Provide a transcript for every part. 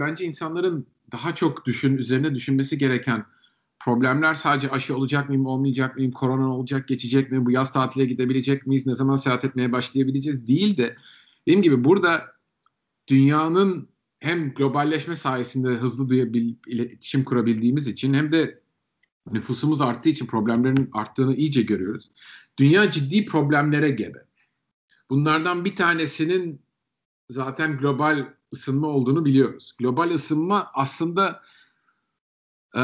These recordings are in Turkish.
bence insanların daha çok düşün üzerine düşünmesi gereken problemler sadece aşı olacak mıyım, olmayacak mıyım, korona olacak, geçecek mi, bu yaz tatile gidebilecek miyiz, ne zaman seyahat etmeye başlayabileceğiz değil de dediğim gibi burada dünyanın hem globalleşme sayesinde hızlı duyabil, iletişim kurabildiğimiz için hem de nüfusumuz arttığı için problemlerin arttığını iyice görüyoruz. Dünya ciddi problemlere gebe. Bunlardan bir tanesinin zaten global ısınma olduğunu biliyoruz. Global ısınma aslında e,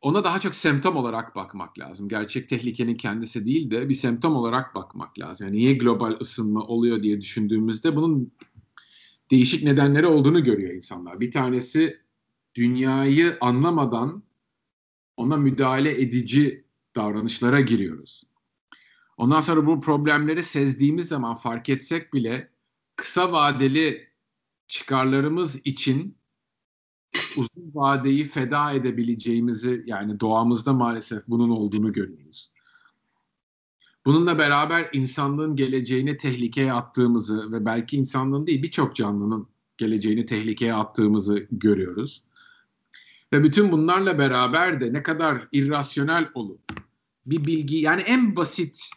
ona daha çok semptom olarak bakmak lazım. Gerçek tehlikenin kendisi değil de bir semptom olarak bakmak lazım. Yani niye global ısınma oluyor diye düşündüğümüzde bunun değişik nedenleri olduğunu görüyor insanlar. Bir tanesi dünyayı anlamadan ona müdahale edici davranışlara giriyoruz. Ondan sonra bu problemleri sezdiğimiz zaman fark etsek bile kısa vadeli çıkarlarımız için uzun vadeyi feda edebileceğimizi yani doğamızda maalesef bunun olduğunu görüyoruz. Bununla beraber insanlığın geleceğini tehlikeye attığımızı ve belki insanlığın değil birçok canlının geleceğini tehlikeye attığımızı görüyoruz. Ve bütün bunlarla beraber de ne kadar irrasyonel olup bir bilgi yani en basit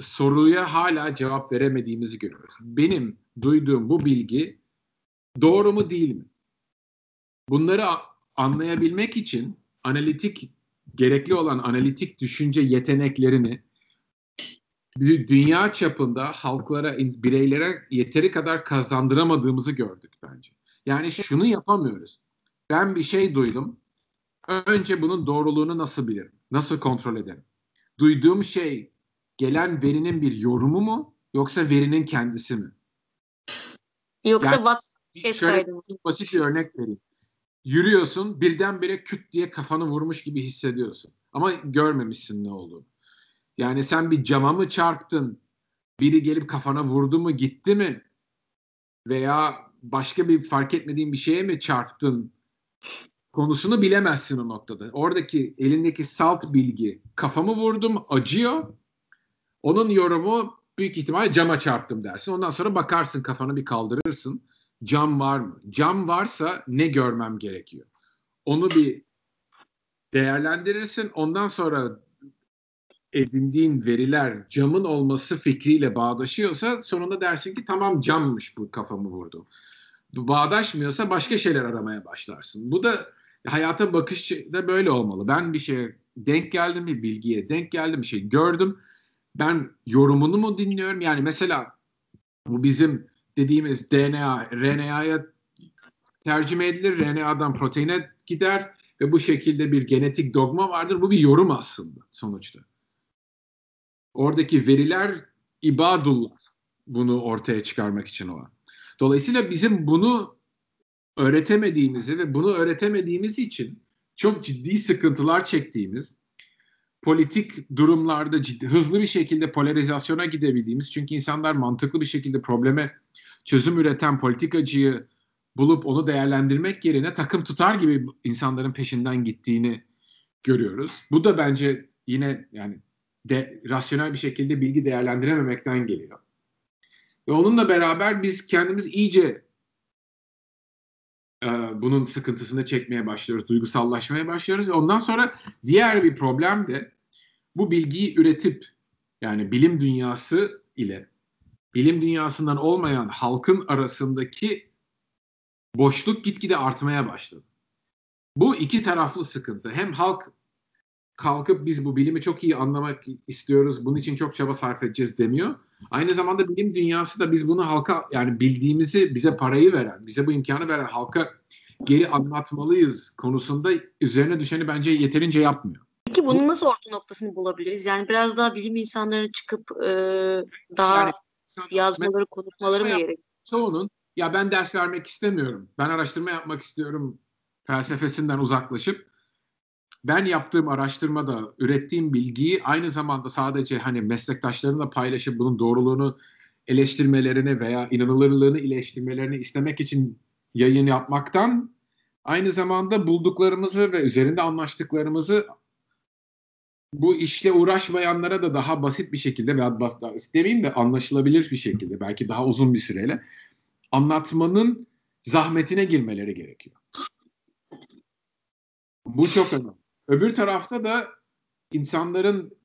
soruya hala cevap veremediğimizi görüyoruz. Benim duyduğum bu bilgi doğru mu değil mi? Bunları anlayabilmek için analitik gerekli olan analitik düşünce yeteneklerini dünya çapında halklara, bireylere yeteri kadar kazandıramadığımızı gördük bence. Yani şunu yapamıyoruz. Ben bir şey duydum. Önce bunun doğruluğunu nasıl bilirim? Nasıl kontrol ederim? Duyduğum şey gelen verinin bir yorumu mu yoksa verinin kendisi mi? Yoksa yani, WhatsApp ses şöyle kaydı basit bir örnek vereyim. Yürüyorsun birdenbire küt diye kafanı vurmuş gibi hissediyorsun. Ama görmemişsin ne olduğunu. Yani sen bir cama mı çarptın? Biri gelip kafana vurdu mu gitti mi? Veya başka bir fark etmediğin bir şeye mi çarptın? Konusunu bilemezsin o noktada. Oradaki elindeki salt bilgi kafamı vurdum acıyor. Onun yorumu büyük ihtimal cama çarptım dersin. Ondan sonra bakarsın kafanı bir kaldırırsın. Cam var mı? Cam varsa ne görmem gerekiyor? Onu bir değerlendirirsin. Ondan sonra edindiğin veriler camın olması fikriyle bağdaşıyorsa sonunda dersin ki tamam cammış bu kafamı vurdu. Bağdaşmıyorsa başka şeyler aramaya başlarsın. Bu da hayata bakış da böyle olmalı. Ben bir şeye denk geldim bir bilgiye denk geldim bir şey gördüm. Ben yorumunu mu dinliyorum? Yani mesela bu bizim dediğimiz DNA, RNA'ya tercüme edilir. RNA'dan proteine gider ve bu şekilde bir genetik dogma vardır. Bu bir yorum aslında sonuçta. Oradaki veriler ibadullah bunu ortaya çıkarmak için olan. Dolayısıyla bizim bunu öğretemediğimizi ve bunu öğretemediğimiz için çok ciddi sıkıntılar çektiğimiz, politik durumlarda ciddi, hızlı bir şekilde polarizasyona gidebildiğimiz, çünkü insanlar mantıklı bir şekilde probleme çözüm üreten politikacıyı bulup onu değerlendirmek yerine takım tutar gibi insanların peşinden gittiğini görüyoruz. Bu da bence yine yani de, rasyonel bir şekilde bilgi değerlendirememekten geliyor. Ve onunla beraber biz kendimiz iyice e, bunun sıkıntısını çekmeye başlıyoruz, duygusallaşmaya başlıyoruz. Ondan sonra diğer bir problem de bu bilgiyi üretip yani bilim dünyası ile bilim dünyasından olmayan halkın arasındaki boşluk gitgide artmaya başladı. Bu iki taraflı sıkıntı. Hem halk kalkıp biz bu bilimi çok iyi anlamak istiyoruz, bunun için çok çaba sarf edeceğiz demiyor. Aynı zamanda bilim dünyası da biz bunu halka yani bildiğimizi bize parayı veren, bize bu imkanı veren halka geri anlatmalıyız konusunda üzerine düşeni bence yeterince yapmıyor. Peki bunun nasıl orta noktasını bulabiliriz? Yani biraz daha bilim insanları çıkıp e, daha yani, yazmaları, konuşmaları mı gerekiyor? Çoğunun ya ben ders vermek istemiyorum, ben araştırma yapmak istiyorum felsefesinden uzaklaşıp ben yaptığım araştırmada ürettiğim bilgiyi aynı zamanda sadece hani meslektaşlarımla paylaşıp bunun doğruluğunu eleştirmelerini veya inanılırlığını eleştirmelerini istemek için yayın yapmaktan aynı zamanda bulduklarımızı ve üzerinde anlaştıklarımızı bu işle uğraşmayanlara da daha basit bir şekilde veya basit demeyeyim de anlaşılabilir bir şekilde belki daha uzun bir süreyle anlatmanın zahmetine girmeleri gerekiyor. Bu çok önemli. Öbür tarafta da insanların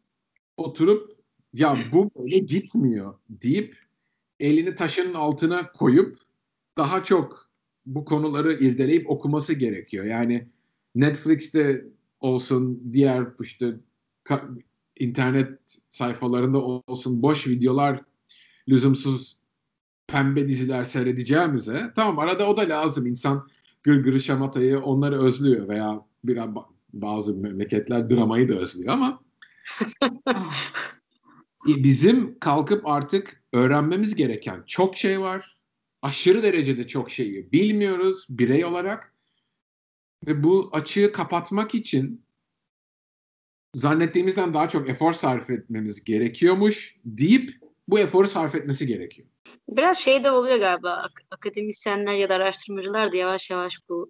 oturup ya bu böyle gitmiyor deyip elini taşın altına koyup daha çok bu konuları irdeleyip okuması gerekiyor. Yani Netflix'te olsun diğer işte internet sayfalarında olsun boş videolar lüzumsuz pembe diziler seyredeceğimize tamam arada o da lazım. insan gırgırı şamatayı onları özlüyor veya biraz bazı memleketler dramayı da özlüyor ama bizim kalkıp artık öğrenmemiz gereken çok şey var. Aşırı derecede çok şeyi bilmiyoruz birey olarak. Ve bu açığı kapatmak için zannettiğimizden daha çok efor sarf etmemiz gerekiyormuş deyip bu eforu sarf etmesi gerekiyor. Biraz şey de oluyor galiba akademisyenler ya da araştırmacılar da yavaş yavaş bu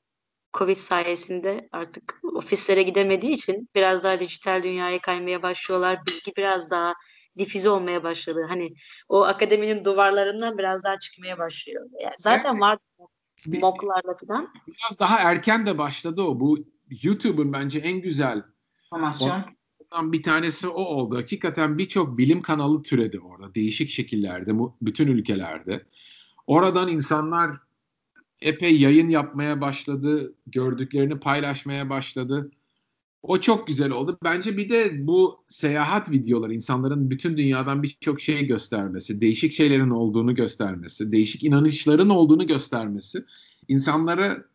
Covid sayesinde artık ofislere gidemediği için biraz daha dijital dünyaya kaymaya başlıyorlar. Bilgi biraz daha difize olmaya başladı. Hani o akademinin duvarlarından biraz daha çıkmaya başlıyor. Yani zaten evet. var moklarla falan. Biraz daha erken de başladı o. Bu YouTube'un bence en güzel formasyon. Bir tanesi o oldu. Hakikaten birçok bilim kanalı türedi orada. Değişik şekillerde, bütün ülkelerde. Oradan insanlar epey yayın yapmaya başladı. Gördüklerini paylaşmaya başladı. O çok güzel oldu. Bence bir de bu seyahat videoları insanların bütün dünyadan birçok şey göstermesi, değişik şeylerin olduğunu göstermesi, değişik inanışların olduğunu göstermesi insanları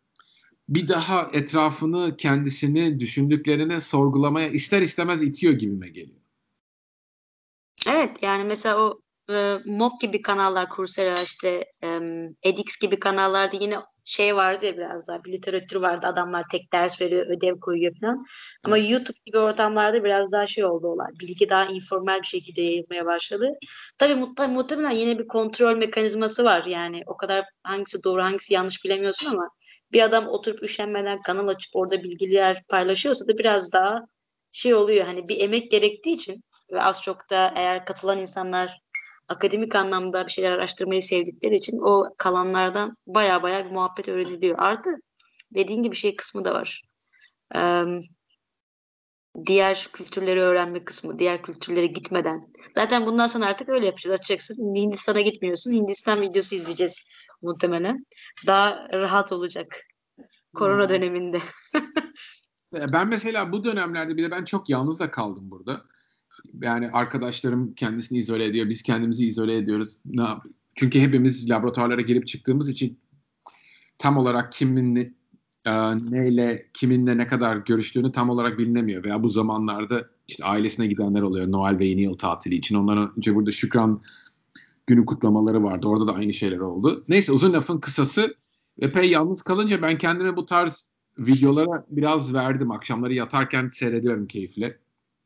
bir daha etrafını, kendisini, düşündüklerini sorgulamaya ister istemez itiyor gibime geliyor. Evet yani mesela o e, MOOC gibi kanallar, Coursera işte e, edX gibi kanallarda yine şey vardı ya biraz daha bir literatür vardı. Adamlar tek ders veriyor, ödev koyuyor falan. Ama. YouTube gibi ortamlarda biraz daha şey oldu olay. Bilgi daha informal bir şekilde yayılmaya başladı. Tabii muhte muhtemelen yine bir kontrol mekanizması var. Yani o kadar hangisi doğru hangisi yanlış bilemiyorsun ama bir adam oturup üşenmeden kanal açıp orada bilgiler paylaşıyorsa da biraz daha şey oluyor. Hani bir emek gerektiği için ve az çok da eğer katılan insanlar akademik anlamda bir şeyler araştırmayı sevdikleri için o kalanlardan baya baya bir muhabbet öğreniliyor. Artı dediğin gibi şey kısmı da var. Ee, diğer kültürleri öğrenme kısmı, diğer kültürlere gitmeden. Zaten bundan sonra artık öyle yapacağız. Açacaksın. Hindistan'a gitmiyorsun. Hindistan videosu izleyeceğiz muhtemelen. Daha rahat olacak. Korona hmm. döneminde. ben mesela bu dönemlerde bir de ben çok yalnız da kaldım burada yani arkadaşlarım kendisini izole ediyor. Biz kendimizi izole ediyoruz. Ne yap Çünkü hepimiz laboratuvarlara girip çıktığımız için tam olarak kimin e, neyle, kiminle ne kadar görüştüğünü tam olarak bilinemiyor. Veya bu zamanlarda işte ailesine gidenler oluyor Noel ve yeni yıl tatili için. Ondan önce burada Şükran günü kutlamaları vardı. Orada da aynı şeyler oldu. Neyse uzun lafın kısası epey yalnız kalınca ben kendime bu tarz videolara biraz verdim. Akşamları yatarken seyrediyorum keyifle.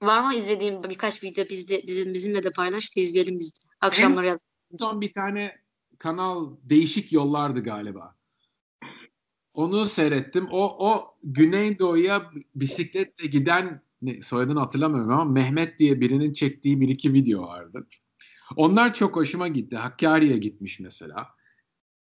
Var mı izlediğim birkaç video bizde bizim bizimle de paylaştı izleyelim biz de. Akşamları en son bir tane kanal değişik yollardı galiba. Onu seyrettim. O o Güneydoğu'ya bisikletle giden ne, soyadını hatırlamıyorum ama Mehmet diye birinin çektiği bir iki video vardı. Onlar çok hoşuma gitti. Hakkari'ye gitmiş mesela.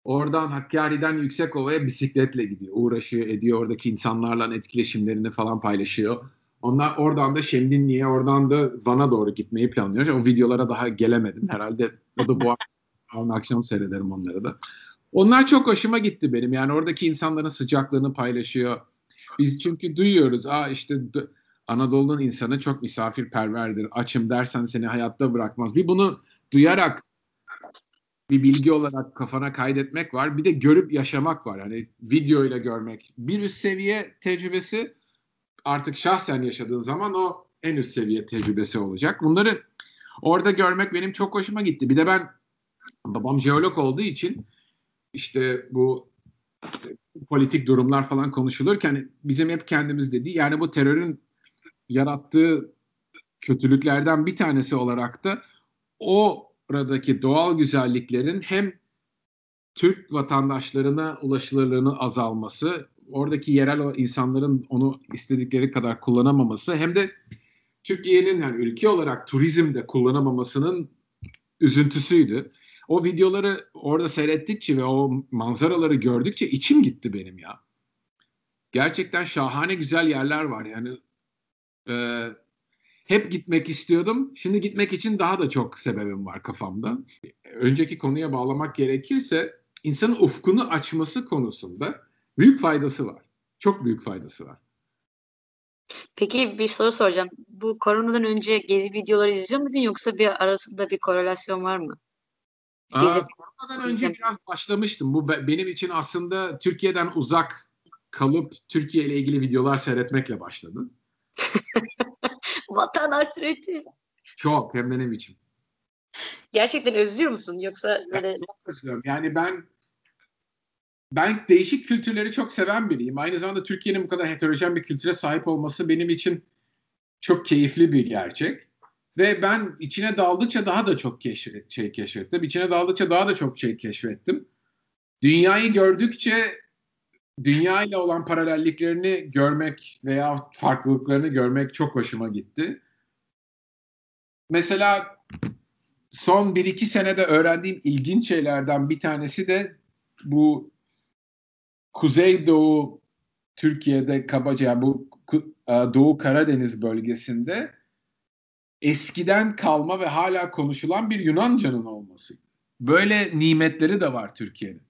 Oradan Hakkari'den Yüksekova'ya bisikletle gidiyor. Uğraşıyor, ediyor. Oradaki insanlarla etkileşimlerini falan paylaşıyor. Onlar oradan da Şemdinli'ye, oradan da Van'a doğru gitmeyi planlıyor. O videolara daha gelemedim. Herhalde o da bu akşam, akşam seyrederim onları da. Onlar çok hoşuma gitti benim. Yani oradaki insanların sıcaklığını paylaşıyor. Biz çünkü duyuyoruz. Aa işte Anadolu'nun insanı çok misafirperverdir. Açım dersen seni hayatta bırakmaz. Bir bunu duyarak bir bilgi olarak kafana kaydetmek var. Bir de görüp yaşamak var. Yani video ile görmek. Bir üst seviye tecrübesi artık şahsen yaşadığın zaman o en üst seviye tecrübesi olacak. Bunları orada görmek benim çok hoşuma gitti. Bir de ben babam jeolog olduğu için işte bu politik durumlar falan konuşulurken bizim hep kendimiz dedi yani bu terörün yarattığı kötülüklerden bir tanesi olarak da o oradaki doğal güzelliklerin hem Türk vatandaşlarına ulaşılırlığını azalması oradaki yerel insanların onu istedikleri kadar kullanamaması hem de Türkiye'nin yani ülke olarak turizmde kullanamamasının üzüntüsüydü. o videoları orada seyrettikçe ve o manzaraları gördükçe içim gitti benim ya. Gerçekten şahane güzel yerler var yani. E, hep gitmek istiyordum. Şimdi gitmek için daha da çok sebebim var kafamda. Önceki konuya bağlamak gerekirse insanın ufkunu açması konusunda büyük faydası var. Çok büyük faydası var. Peki bir soru soracağım. Bu koronadan önce gezi videoları izliyor muydun yoksa bir arasında bir korelasyon var mı? Aa, koronadan önce biraz başlamıştım. Bu benim için aslında Türkiye'den uzak kalıp Türkiye ile ilgili videolar seyretmekle başladı. Vatan hasreti. Çok hem de ne biçim. Gerçekten özlüyor musun yoksa böyle... çok özlüyorum. Yani ben ben değişik kültürleri çok seven biriyim. Aynı zamanda Türkiye'nin bu kadar heterojen bir kültüre sahip olması benim için çok keyifli bir gerçek. Ve ben içine daldıkça daha da çok keşfet, şey keşfettim. İçine daldıkça daha da çok şey keşfettim. Dünyayı gördükçe dünya ile olan paralelliklerini görmek veya farklılıklarını görmek çok hoşuma gitti. Mesela son 1-2 senede öğrendiğim ilginç şeylerden bir tanesi de bu Kuzeydoğu Türkiye'de kabaca yani bu e, Doğu Karadeniz bölgesinde eskiden kalma ve hala konuşulan bir Yunanca'nın olması. Böyle nimetleri de var Türkiye'nin.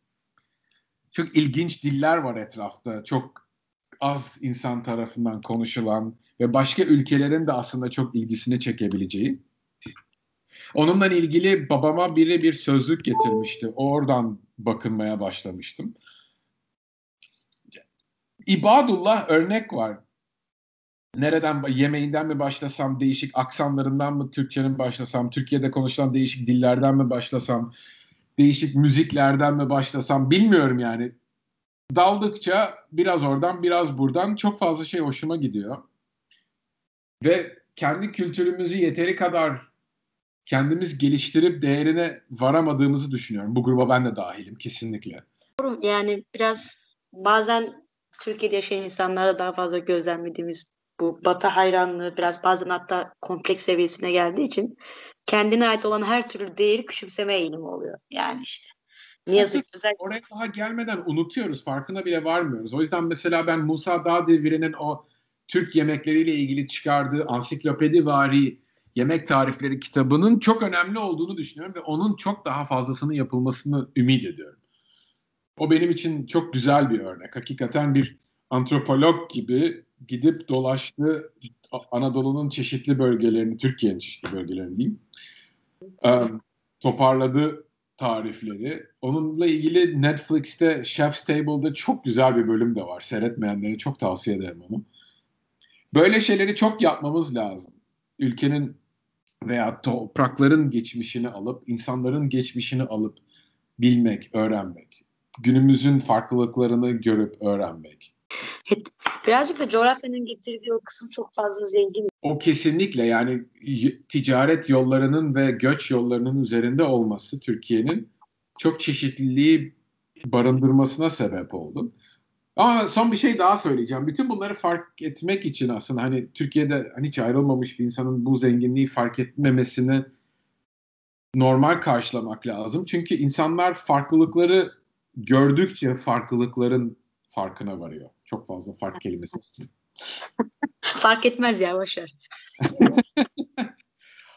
Çok ilginç diller var etrafta. Çok az insan tarafından konuşulan ve başka ülkelerin de aslında çok ilgisini çekebileceği. Onunla ilgili babama biri bir sözlük getirmişti. Oradan bakınmaya başlamıştım. İbadullah örnek var. Nereden yemeğinden mi başlasam, değişik aksanlarından mı Türkçenin başlasam, Türkiye'de konuşulan değişik dillerden mi başlasam, değişik müziklerden mi başlasam bilmiyorum yani. Daldıkça biraz oradan biraz buradan çok fazla şey hoşuma gidiyor. Ve kendi kültürümüzü yeteri kadar kendimiz geliştirip değerine varamadığımızı düşünüyorum. Bu gruba ben de dahilim kesinlikle. Yani biraz bazen Türkiye'de yaşayan insanlarda daha fazla gözlemlediğimiz bu batı hayranlığı biraz bazen hatta kompleks seviyesine geldiği için kendine ait olan her türlü değeri küçümseme eğilimi oluyor. Yani işte. Ne yazık ki özellikle... Oraya daha gelmeden unutuyoruz. Farkına bile varmıyoruz. O yüzden mesela ben Musa Dağdevire'nin o Türk yemekleriyle ilgili çıkardığı ansiklopedi vari yemek tarifleri kitabının çok önemli olduğunu düşünüyorum ve onun çok daha fazlasını yapılmasını ümit ediyorum. O benim için çok güzel bir örnek. Hakikaten bir antropolog gibi gidip dolaştı Anadolu'nun çeşitli bölgelerini, Türkiye'nin çeşitli bölgelerini diyeyim. Toparladı tarifleri. Onunla ilgili Netflix'te Chef's Table'da çok güzel bir bölüm de var. Seyretmeyenlere çok tavsiye ederim onu. Böyle şeyleri çok yapmamız lazım. Ülkenin veya toprakların geçmişini alıp, insanların geçmişini alıp bilmek, öğrenmek günümüzün farklılıklarını görüp öğrenmek. Birazcık da coğrafyanın getirdiği o kısım çok fazla zengin. O kesinlikle yani ticaret yollarının ve göç yollarının üzerinde olması Türkiye'nin çok çeşitliliği barındırmasına sebep oldu. Ama son bir şey daha söyleyeceğim. Bütün bunları fark etmek için aslında hani Türkiye'de hani hiç ayrılmamış bir insanın bu zenginliği fark etmemesini normal karşılamak lazım. Çünkü insanlar farklılıkları gördükçe farklılıkların farkına varıyor. Çok fazla fark kelimesi. fark etmez ya başar.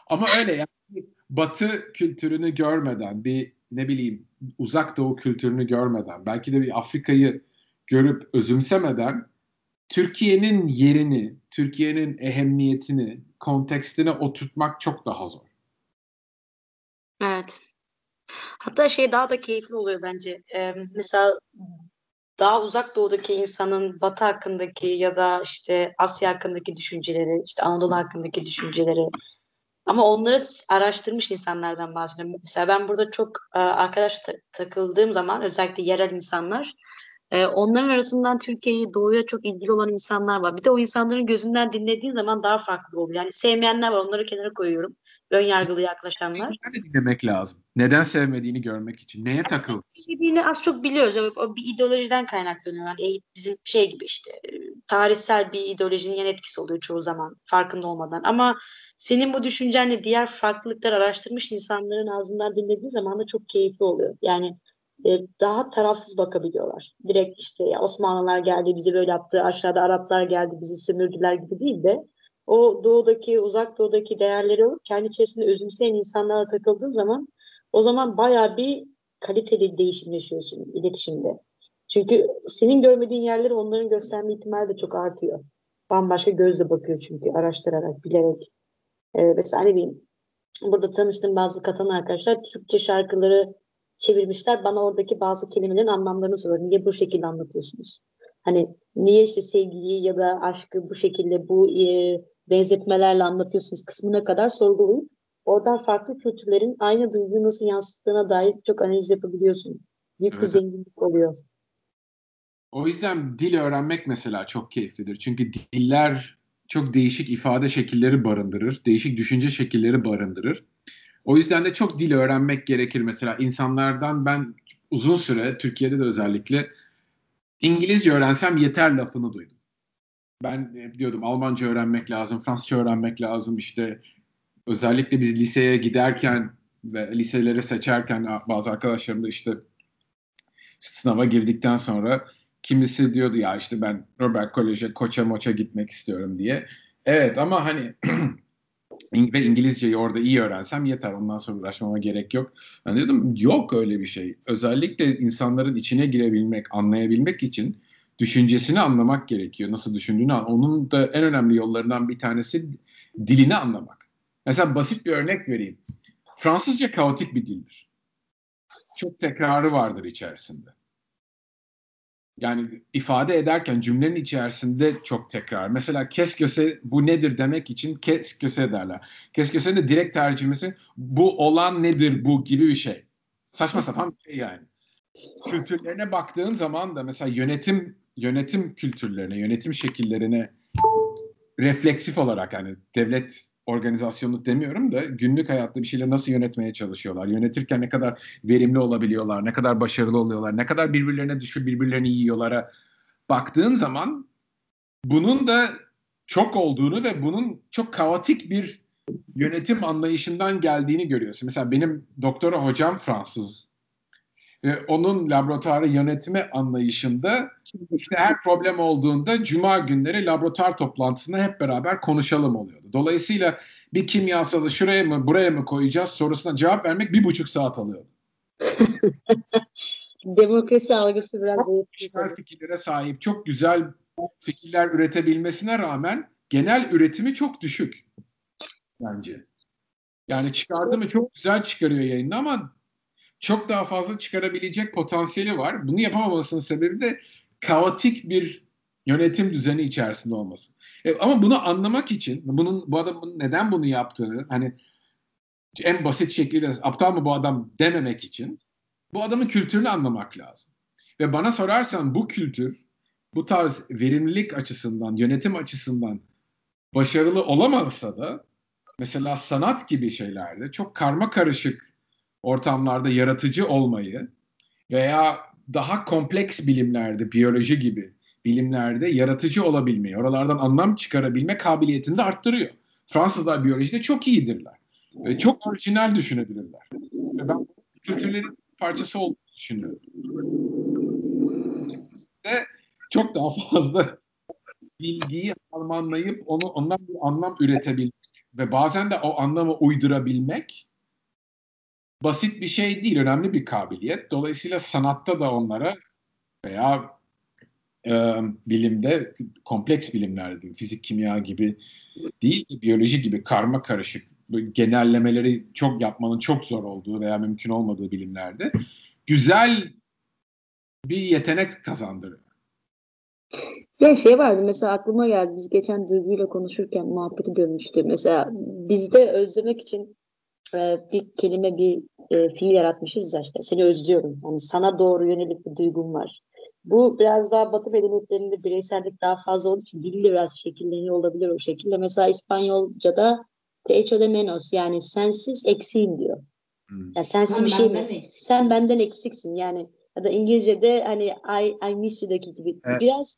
Ama öyle yani Batı kültürünü görmeden bir ne bileyim uzak doğu kültürünü görmeden belki de bir Afrika'yı görüp özümsemeden Türkiye'nin yerini, Türkiye'nin ehemmiyetini, kontekstine oturtmak çok daha zor. Evet. Hatta şey daha da keyifli oluyor bence. Ee, mesela daha uzak doğudaki insanın Batı hakkındaki ya da işte Asya hakkındaki düşünceleri, işte Anadolu hakkındaki düşünceleri ama onları araştırmış insanlardan bahsediyorum. Mesela ben burada çok arkadaş takıldığım zaman özellikle yerel insanlar onların arasından Türkiye'yi doğuya çok ilgili olan insanlar var. Bir de o insanların gözünden dinlediğin zaman daha farklı oluyor. Yani sevmeyenler var onları kenara koyuyorum ön yargılı yaklaşanlar. Nerede dinlemek lazım? Neden sevmediğini görmek için. Neye takıl? Sevdiğini az çok biliyoruz. O, o bir ideolojiden kaynaklanıyor. Yani bizim şey gibi işte tarihsel bir ideolojinin yan etkisi oluyor çoğu zaman farkında olmadan. Ama senin bu düşüncenle diğer farklılıklar araştırmış insanların ağzından dinlediği zaman da çok keyifli oluyor. Yani e, daha tarafsız bakabiliyorlar. Direkt işte ya Osmanlılar geldi bizi böyle yaptı, aşağıda Araplar geldi bizi sömürdüler gibi değil de o doğudaki, uzak doğudaki değerleri kendi içerisinde özümseyen insanlara takıldığın zaman o zaman bayağı bir kaliteli değişim yaşıyorsun iletişimde. Çünkü senin görmediğin yerleri onların gösterme ihtimali de çok artıyor. Bambaşka gözle bakıyor çünkü araştırarak, bilerek. Ee, mesela ne bileyim burada tanıştığım bazı katan arkadaşlar Türkçe şarkıları çevirmişler. Bana oradaki bazı kelimelerin anlamlarını soruyor. Niye bu şekilde anlatıyorsunuz? Hani niye işte sevgiliyi ya da aşkı bu şekilde bu e, benzetmelerle anlatıyorsunuz kısmına kadar sorgulayıp oradan farklı kültürlerin aynı duyguyu nasıl yansıttığına dair çok analiz yapabiliyorsun. Büyük evet. bir zenginlik oluyor. O yüzden dil öğrenmek mesela çok keyiflidir. Çünkü diller çok değişik ifade şekilleri barındırır, değişik düşünce şekilleri barındırır. O yüzden de çok dil öğrenmek gerekir. Mesela insanlardan ben uzun süre Türkiye'de de özellikle İngilizce öğrensem yeter lafını duydum. Ben diyordum Almanca öğrenmek lazım, Fransızca öğrenmek lazım. İşte özellikle biz liseye giderken ve liseleri seçerken bazı arkadaşlarım da işte sınava girdikten sonra kimisi diyordu ya işte ben Robert Kolej'e koça moça gitmek istiyorum diye. Evet ama hani ve İngilizceyi orada iyi öğrensem yeter. Ondan sonra uğraşmama gerek yok. Ben dedim yok öyle bir şey. Özellikle insanların içine girebilmek, anlayabilmek için düşüncesini anlamak gerekiyor. Nasıl düşündüğünü Onun da en önemli yollarından bir tanesi dilini anlamak. Mesela basit bir örnek vereyim. Fransızca kaotik bir dildir. Çok tekrarı vardır içerisinde. Yani ifade ederken cümlenin içerisinde çok tekrar. Mesela kes köse bu nedir demek için kes köse derler. Kes de direkt tercümesi bu olan nedir bu gibi bir şey. Saçma sapan bir şey yani. Kültürlerine baktığın zaman da mesela yönetim yönetim kültürlerine, yönetim şekillerine refleksif olarak yani devlet organizasyonu demiyorum da günlük hayatta bir şeyleri nasıl yönetmeye çalışıyorlar. Yönetirken ne kadar verimli olabiliyorlar, ne kadar başarılı oluyorlar, ne kadar birbirlerine düşür birbirlerini yiyorlara baktığın zaman bunun da çok olduğunu ve bunun çok kaotik bir yönetim anlayışından geldiğini görüyorsun. Mesela benim doktora hocam Fransız ve onun laboratuvarı yönetme anlayışında işte her problem olduğunda cuma günleri laboratuvar toplantısında hep beraber konuşalım oluyordu. Dolayısıyla bir kimyasalı şuraya mı buraya mı koyacağız sorusuna cevap vermek bir buçuk saat alıyordu. Demokrasi algısı biraz çok güzel fikirlere sahip, çok güzel fikirler üretebilmesine rağmen genel üretimi çok düşük bence. Yani çıkardı mı çok güzel çıkarıyor yayında ama çok daha fazla çıkarabilecek potansiyeli var. Bunu yapamamasının sebebi de kaotik bir yönetim düzeni içerisinde olması. E, ama bunu anlamak için bunun bu adamın neden bunu yaptığını hani en basit şekilde aptal mı bu adam dememek için bu adamın kültürünü anlamak lazım. Ve bana sorarsan bu kültür bu tarz verimlilik açısından, yönetim açısından başarılı olamazsa da mesela sanat gibi şeylerde çok karma karışık ortamlarda yaratıcı olmayı veya daha kompleks bilimlerde, biyoloji gibi bilimlerde yaratıcı olabilmeyi, oralardan anlam çıkarabilme kabiliyetini de arttırıyor. Fransızlar biyolojide çok iyidirler. Ve çok orijinal düşünebilirler. Ve ben kültürlerin parçası olduğunu düşünüyorum. Ve çok daha fazla bilgiyi anlayıp onu ondan bir anlam üretebilmek ve bazen de o anlamı uydurabilmek basit bir şey değil, önemli bir kabiliyet. Dolayısıyla sanatta da onlara veya e, bilimde, kompleks bilimlerde, fizik, kimya gibi değil, biyoloji gibi karma karışık genellemeleri çok yapmanın çok zor olduğu veya mümkün olmadığı bilimlerde güzel bir yetenek kazandırıyor. Ya şey vardı mesela aklıma geldi biz geçen Duygu'yla konuşurken muhabbeti dönmüştü. Mesela bizde özlemek için e, bir kelime bir e, fiil yaratmışız ya işte seni özlüyorum. Yani sana doğru yönelik bir duygum var. Bu biraz daha Batı medeniyetlerinde bireysellik daha fazla olduğu için dilli biraz şekilleniyor olabilir o şekilde. Mesela İspanyolca'da te echo de menos yani sensiz eksiğim diyor. Hmm. Yani sensiz sen bir şey mi? Eksik. Sen benden eksiksin yani. Ya da İngilizce'de hani I, I miss you'daki gibi. Evet. Biraz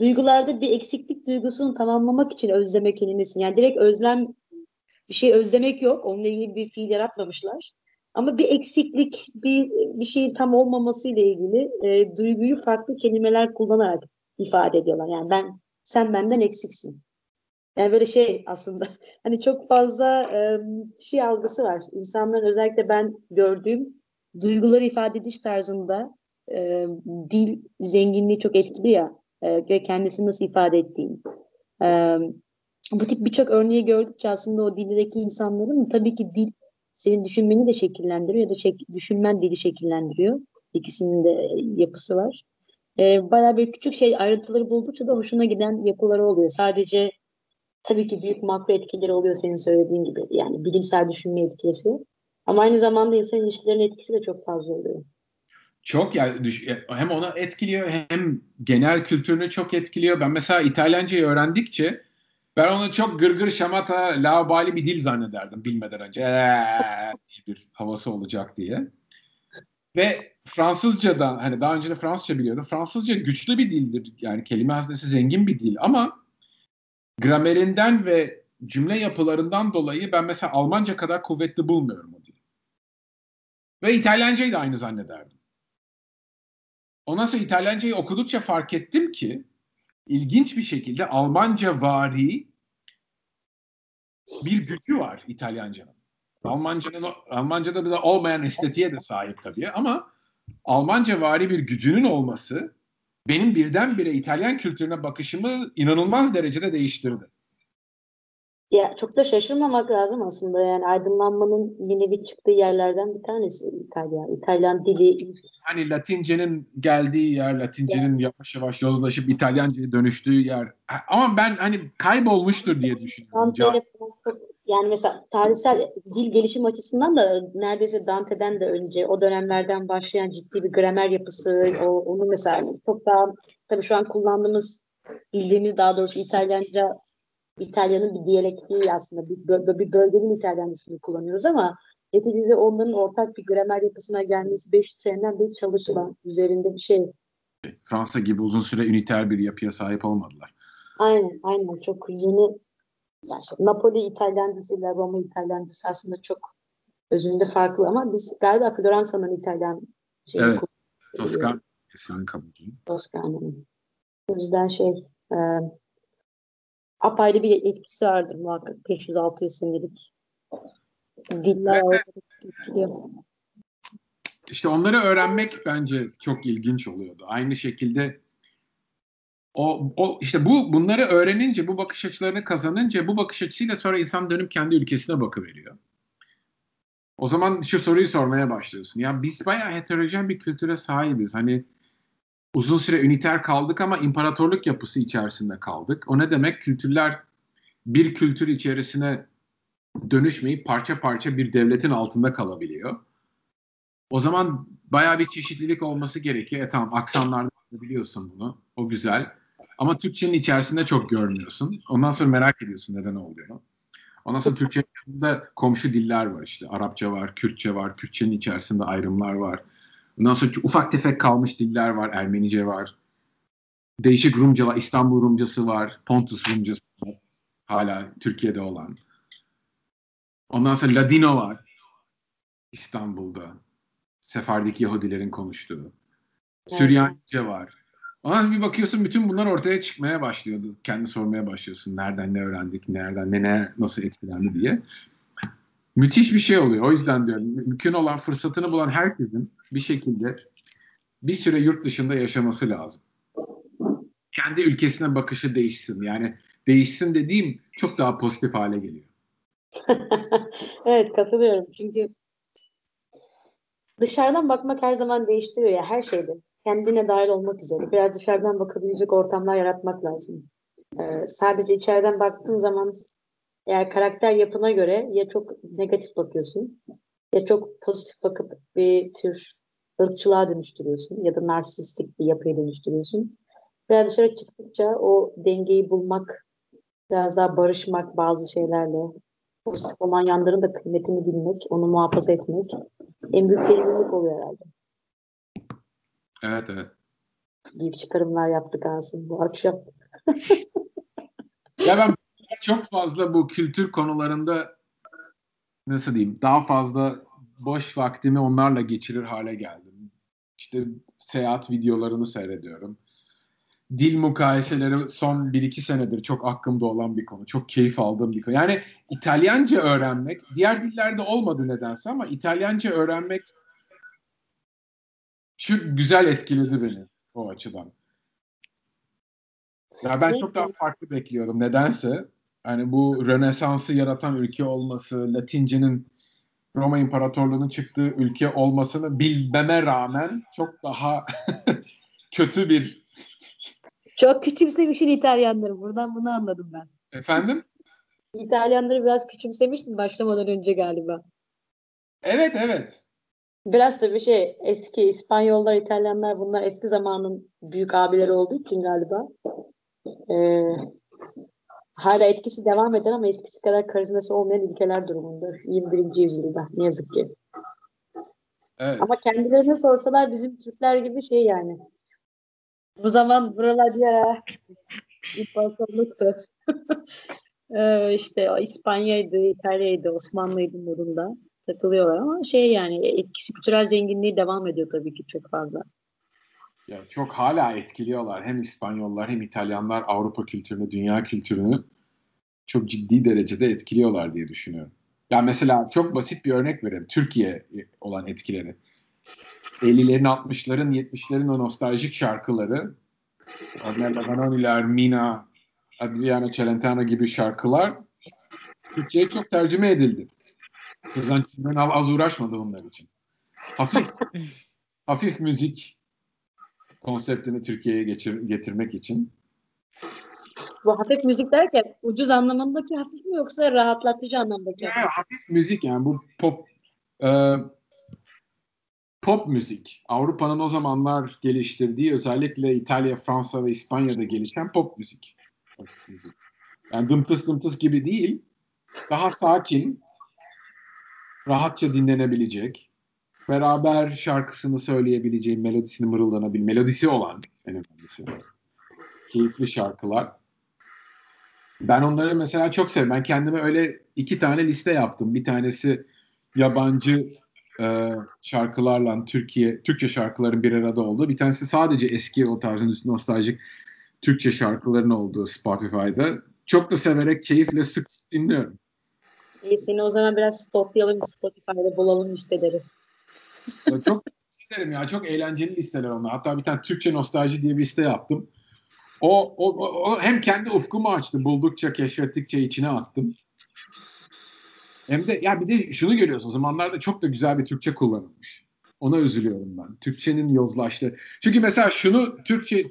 duygularda bir eksiklik duygusunu tamamlamak için özleme kelimesini. Yani direkt özlem bir şey özlemek yok. Onunla ilgili bir fiil yaratmamışlar. Ama bir eksiklik, bir bir şeyin tam olmaması ile ilgili e, duyguyu farklı kelimeler kullanarak ifade ediyorlar. Yani ben sen benden eksiksin. Yani böyle şey aslında hani çok fazla e, şey algısı var. İnsanların özellikle ben gördüğüm duyguları ifade ediş tarzında e, dil zenginliği çok etkili ya e, ve kendisini nasıl ifade ettiğini. E, bu tip birçok örneği gördükçe aslında o dildeki insanların tabii ki dil senin düşünmeni de şekillendiriyor ya da şek düşünmen dili şekillendiriyor. İkisinin de yapısı var. E, bayağı bir küçük şey ayrıntıları buldukça da hoşuna giden yapıları oluyor. Sadece tabii ki büyük makro etkileri oluyor senin söylediğin gibi. Yani bilimsel düşünme etkisi. Ama aynı zamanda insan ilişkilerinin etkisi de çok fazla oluyor. Çok yani hem ona etkiliyor hem genel kültürünü çok etkiliyor. Ben mesela İtalyancayı öğrendikçe ben onu çok gırgır şamata laubali bir dil zannederdim bilmeden önce. Eee, bir havası olacak diye. Ve Fransızca da hani daha önce de Fransızca biliyordum. Fransızca güçlü bir dildir. Yani kelime haznesi zengin bir dil ama gramerinden ve cümle yapılarından dolayı ben mesela Almanca kadar kuvvetli bulmuyorum o dili. Ve İtalyancayı da aynı zannederdim. Ondan sonra İtalyancayı okudukça fark ettim ki ilginç bir şekilde Almanca vari bir gücü var İtalyancanın. Almanca'nın Almanca'da da olmayan estetiğe de sahip tabii ama Almanca vari bir gücünün olması benim birdenbire İtalyan kültürüne bakışımı inanılmaz derecede değiştirdi. Ya çok da şaşırmamak lazım aslında yani aydınlanmanın yine bir çıktığı yerlerden bir tanesi İtalya. İtalyan dili. Hani Latince'nin geldiği yer, Latince'nin yani. yavaş yavaş yozlaşıp İtalyanca'ya dönüştüğü yer. Ama ben hani kaybolmuştur diye düşünüyorum. Yani mesela tarihsel dil gelişim açısından da neredeyse Dante'den de önce o dönemlerden başlayan ciddi bir gramer yapısı, o, onu mesela çok daha tabii şu an kullandığımız bildiğimiz daha doğrusu İtalyanca İtalya'nın bir diyalektiği aslında bir, bir bölgenin İtalyancasını kullanıyoruz ama neticede onların ortak bir gramer yapısına gelmesi 500 seneden beri çalışılan üzerinde bir şey. Fransa gibi uzun süre üniter bir yapıya sahip olmadılar. Aynen, aynen. Çok yeni yani işte Napoli İtalyancası ile Roma İtalyancası aslında çok özünde farklı ama biz galiba Floransa'nın İtalyan şeyi Evet. Toskan kabucu. Toskana'nın. O yüzden şey e, apayrı bir etkisi vardır muhakkak 500-600 senelik. Diller evet. İşte onları öğrenmek bence çok ilginç oluyordu. Aynı şekilde o, o işte bu bunları öğrenince, bu bakış açılarını kazanınca bu bakış açısıyla sonra insan dönüp kendi ülkesine bakıveriyor. O zaman şu soruyu sormaya başlıyorsun. Ya biz bayağı heterojen bir kültüre sahibiz. Hani uzun süre üniter kaldık ama imparatorluk yapısı içerisinde kaldık. O ne demek? Kültürler bir kültür içerisine dönüşmeyip parça parça bir devletin altında kalabiliyor. O zaman bayağı bir çeşitlilik olması gerekiyor. E tamam aksanlarda biliyorsun bunu. O güzel. Ama Türkçenin içerisinde çok görmüyorsun. Ondan sonra merak ediyorsun neden oluyor. Ondan sonra Türkçe'de komşu diller var işte. Arapça var, Kürtçe var. Kürtçenin içerisinde ayrımlar var. Ondan sonra ufak tefek kalmış diller var. Ermenice var. Değişik Rumcalar, İstanbul Rumcası var. Pontus Rumcası var. Hala Türkiye'de olan. Ondan sonra Ladino var. İstanbul'da. Sefardik Yahudilerin konuştuğu. Süryanice var. Ama bir bakıyorsun bütün bunlar ortaya çıkmaya başlıyordu. Kendi sormaya başlıyorsun. Nereden ne öğrendik, nereden ne, ne nasıl etkilendi diye. Müthiş bir şey oluyor. O yüzden diyorum mümkün olan fırsatını bulan herkesin bir şekilde bir süre yurt dışında yaşaması lazım. Kendi ülkesine bakışı değişsin. Yani değişsin dediğim çok daha pozitif hale geliyor. evet katılıyorum. Çünkü dışarıdan bakmak her zaman değiştiriyor ya her şeyde kendine dahil olmak üzere biraz dışarıdan bakabilecek ortamlar yaratmak lazım. Ee, sadece içeriden baktığın zaman eğer karakter yapına göre ya çok negatif bakıyorsun ya çok pozitif bakıp bir tür ırkçılığa dönüştürüyorsun ya da narsistik bir yapıya dönüştürüyorsun. Biraz dışarı çıktıkça o dengeyi bulmak, biraz daha barışmak bazı şeylerle, pozitif olan yanların da kıymetini bilmek, onu muhafaza etmek en büyük zenginlik oluyor herhalde. Evet evet. Büyük çıkarımlar yaptık aslında bu akşam. ya ben çok fazla bu kültür konularında nasıl diyeyim daha fazla boş vaktimi onlarla geçirir hale geldim. İşte seyahat videolarını seyrediyorum. Dil mukayeseleri son 1-2 senedir çok aklımda olan bir konu. Çok keyif aldığım bir konu. Yani İtalyanca öğrenmek, diğer dillerde olmadı nedense ama İtalyanca öğrenmek şu güzel etkiledi beni o açıdan. Ya ben çok daha farklı bekliyordum nedense. Hani bu Rönesans'ı yaratan ülke olması, Latince'nin Roma İmparatorluğu'nun çıktığı ülke olmasını bilmeme rağmen çok daha kötü bir çok küçümsemişsin İtalyanları. Buradan bunu anladım ben. Efendim? İtalyanları biraz küçümsemiştin başlamadan önce galiba. Evet evet. Biraz da bir şey eski İspanyollar, İtalyanlar bunlar eski zamanın büyük abileri olduğu için galiba. Ee, hala etkisi devam eden ama eskisi kadar karizması olmayan ülkeler durumunda 21. yüzyılda ne yazık ki. Evet. Ama kendilerine sorsalar bizim Türkler gibi şey yani. Bu zaman buralar bir ara imparatorluktu. ee, işte İspanya'ydı, İtalya'ydı, Osmanlı'ydı modunda takılıyorlar ama şey yani etkisi kültürel zenginliği devam ediyor tabii ki çok fazla. Ya çok hala etkiliyorlar. Hem İspanyollar hem İtalyanlar Avrupa kültürünü, dünya kültürünü çok ciddi derecede etkiliyorlar diye düşünüyorum. Ya mesela çok basit bir örnek vereyim. Türkiye olan etkileri. 50'lerin, 60'ların, 70'lerin o nostaljik şarkıları Ornella Vanoni'ler, Mina, Adriano Celentano gibi şarkılar Türkçe'ye çok tercüme edildi. Sezen Çimen az uğraşmadı bunlar için. Hafif hafif müzik konseptini Türkiye'ye getirmek için. Bu hafif müzik derken ucuz anlamındaki hafif mi yoksa rahatlatıcı anlamdaki hafif? Ya, hafif müzik yani bu pop e, pop müzik. Avrupa'nın o zamanlar geliştirdiği özellikle İtalya, Fransa ve İspanya'da gelişen pop müzik. Hafif müzik. Yani dımtıs dımtıs gibi değil. Daha sakin, rahatça dinlenebilecek, beraber şarkısını söyleyebileceğin, melodisini mırıldanabil, melodisi olan en önemlisi. Keyifli şarkılar. Ben onları mesela çok seviyorum. Ben kendime öyle iki tane liste yaptım. Bir tanesi yabancı e, şarkılarla Türkiye Türkçe şarkıların bir arada olduğu. Bir tanesi sadece eski o tarzın nostaljik Türkçe şarkıların olduğu Spotify'da. Çok da severek, keyifle sık dinliyorum. İyi seni o zaman biraz stoklayalım Spotify'da bulalım listeleri. Çok isterim ya. Çok eğlenceli listeler onlar. Hatta bir tane Türkçe nostalji diye bir liste yaptım. O, o, o hem kendi ufkumu açtı. Buldukça, keşfettikçe içine attım. Hem de ya bir de şunu görüyorsun. O zamanlarda çok da güzel bir Türkçe kullanılmış. Ona üzülüyorum ben. Türkçenin yozlaştı. Çünkü mesela şunu Türkçe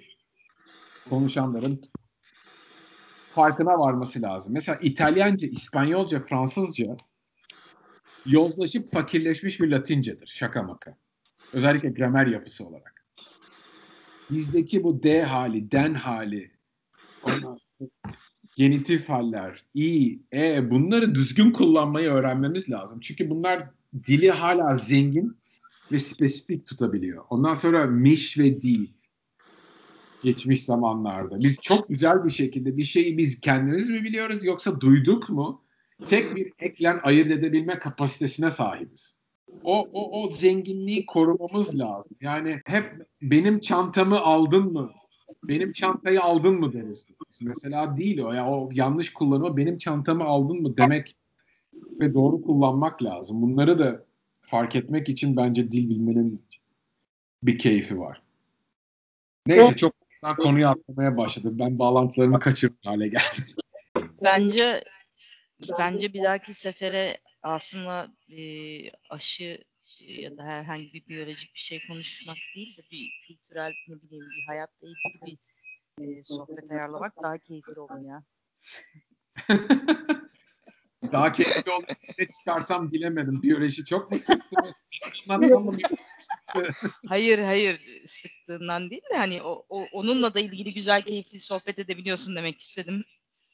konuşanların farkına varması lazım. Mesela İtalyanca, İspanyolca, Fransızca yozlaşıp fakirleşmiş bir Latincedir. Şaka maka. Özellikle gramer yapısı olarak. Bizdeki bu D hali, den hali, genitif haller, i, e bunları düzgün kullanmayı öğrenmemiz lazım. Çünkü bunlar dili hala zengin ve spesifik tutabiliyor. Ondan sonra miş ve di geçmiş zamanlarda. Biz çok güzel bir şekilde bir şeyi biz kendimiz mi biliyoruz yoksa duyduk mu? Tek bir eklen ayırt edebilme kapasitesine sahibiz. O, o, o zenginliği korumamız lazım. Yani hep benim çantamı aldın mı benim çantayı aldın mı deriz. Mesela değil o. Ya o yanlış kullanma benim çantamı aldın mı demek ve doğru kullanmak lazım. Bunları da fark etmek için bence dil bilmenin bir keyfi var. Neyse çok konuyu atlamaya başladım. Ben bağlantılarımı kaçırdım hale geldim. Bence bence bir dahaki sefere aslında e, aşı ya da herhangi bir biyolojik bir şey konuşmak değil de bir kültürel ne bileyim bir hayatla ilgili bir e, sohbet ayarlamak daha keyifli olur ya. daha keyifli olur. Ne çıkarsam bilemedim. Biyoloji çok mu sıktı? hayır hayır sıktığından değil de hani o, o, onunla da ilgili güzel keyifli sohbet edebiliyorsun demek istedim.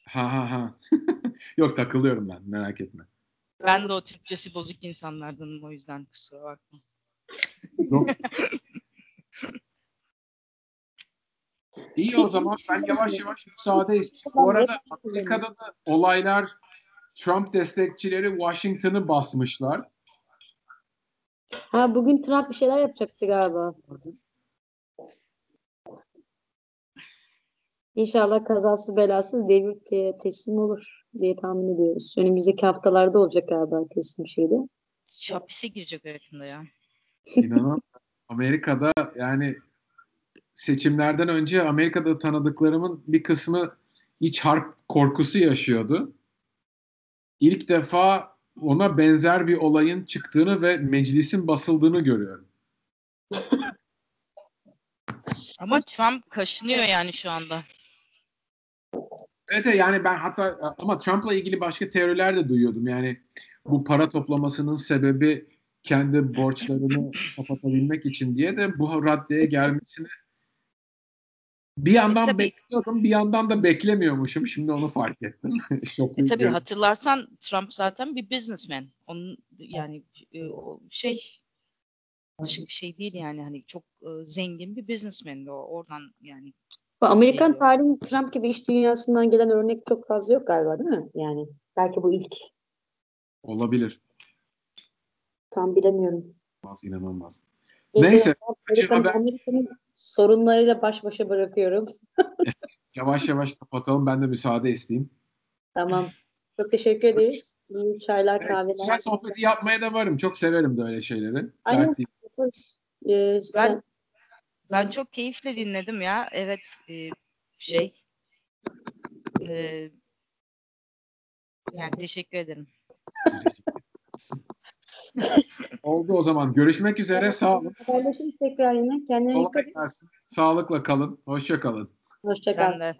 Ha ha ha. Yok takılıyorum ben merak etme. Ben de o Türkçesi bozuk insanlardanım o yüzden kusura bakma. İyi o zaman ben yavaş yavaş müsaade istiyorum. Bu arada Amerika'da da olaylar Trump destekçileri Washington'ı basmışlar. Ha bugün Trump bir şeyler yapacaktı galiba. İnşallah kazasız belasız devir te- teslim olur diye tahmin ediyoruz. Önümüzdeki haftalarda olacak galiba teslim şeydi. Hapise girecek yakında ya. İnanın Amerika'da yani seçimlerden önce Amerika'da tanıdıklarımın bir kısmı iç harp korkusu yaşıyordu. İlk defa ona benzer bir olayın çıktığını ve meclisin basıldığını görüyorum. Ama Trump kaşınıyor yani şu anda. Evet yani ben hatta ama Trump'la ilgili başka teoriler de duyuyordum. Yani bu para toplamasının sebebi kendi borçlarını kapatabilmek için diye de bu raddeye gelmesini bir yandan E bekliyordum, bir yandan da beklemiyormuşum. Şimdi onu fark ettim. Çok E tabii hatırlarsan Trump zaten bir businessman. Onun yani e, şey başka bir şey değil yani hani çok e, zengin bir businessman o oradan yani Bu Amerikan tarihinin Trump gibi iş dünyasından gelen örnek çok fazla yok galiba değil mi? Yani belki bu ilk. olabilir. Tam bilemiyorum. İnanılmaz, inanılmaz. Neyse, Neyse, Amerika'nın, haber- Amerika'nın sorunlarıyla baş başa bırakıyorum. Yavaş yavaş kapatalım. Ben de müsaade isteyeyim. Tamam. Çok teşekkür ederiz. İyi çaylar, Evet, kahveler. güzel sohbeti yapmaya da varım. Çok severim de öyle şeyleri. Aynen. Ee, Ben- sen- ben çok keyifle dinledim ya. Evet e, şey e, yani teşekkür ederim. Oldu o zaman. Görüşmek üzere. Sağ olun. Haberleşiriz tekrar yine. Kendine dikkat gelsin. Sağlıkla kalın. Hoşça kalın. Hoşça kal.